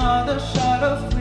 another shot of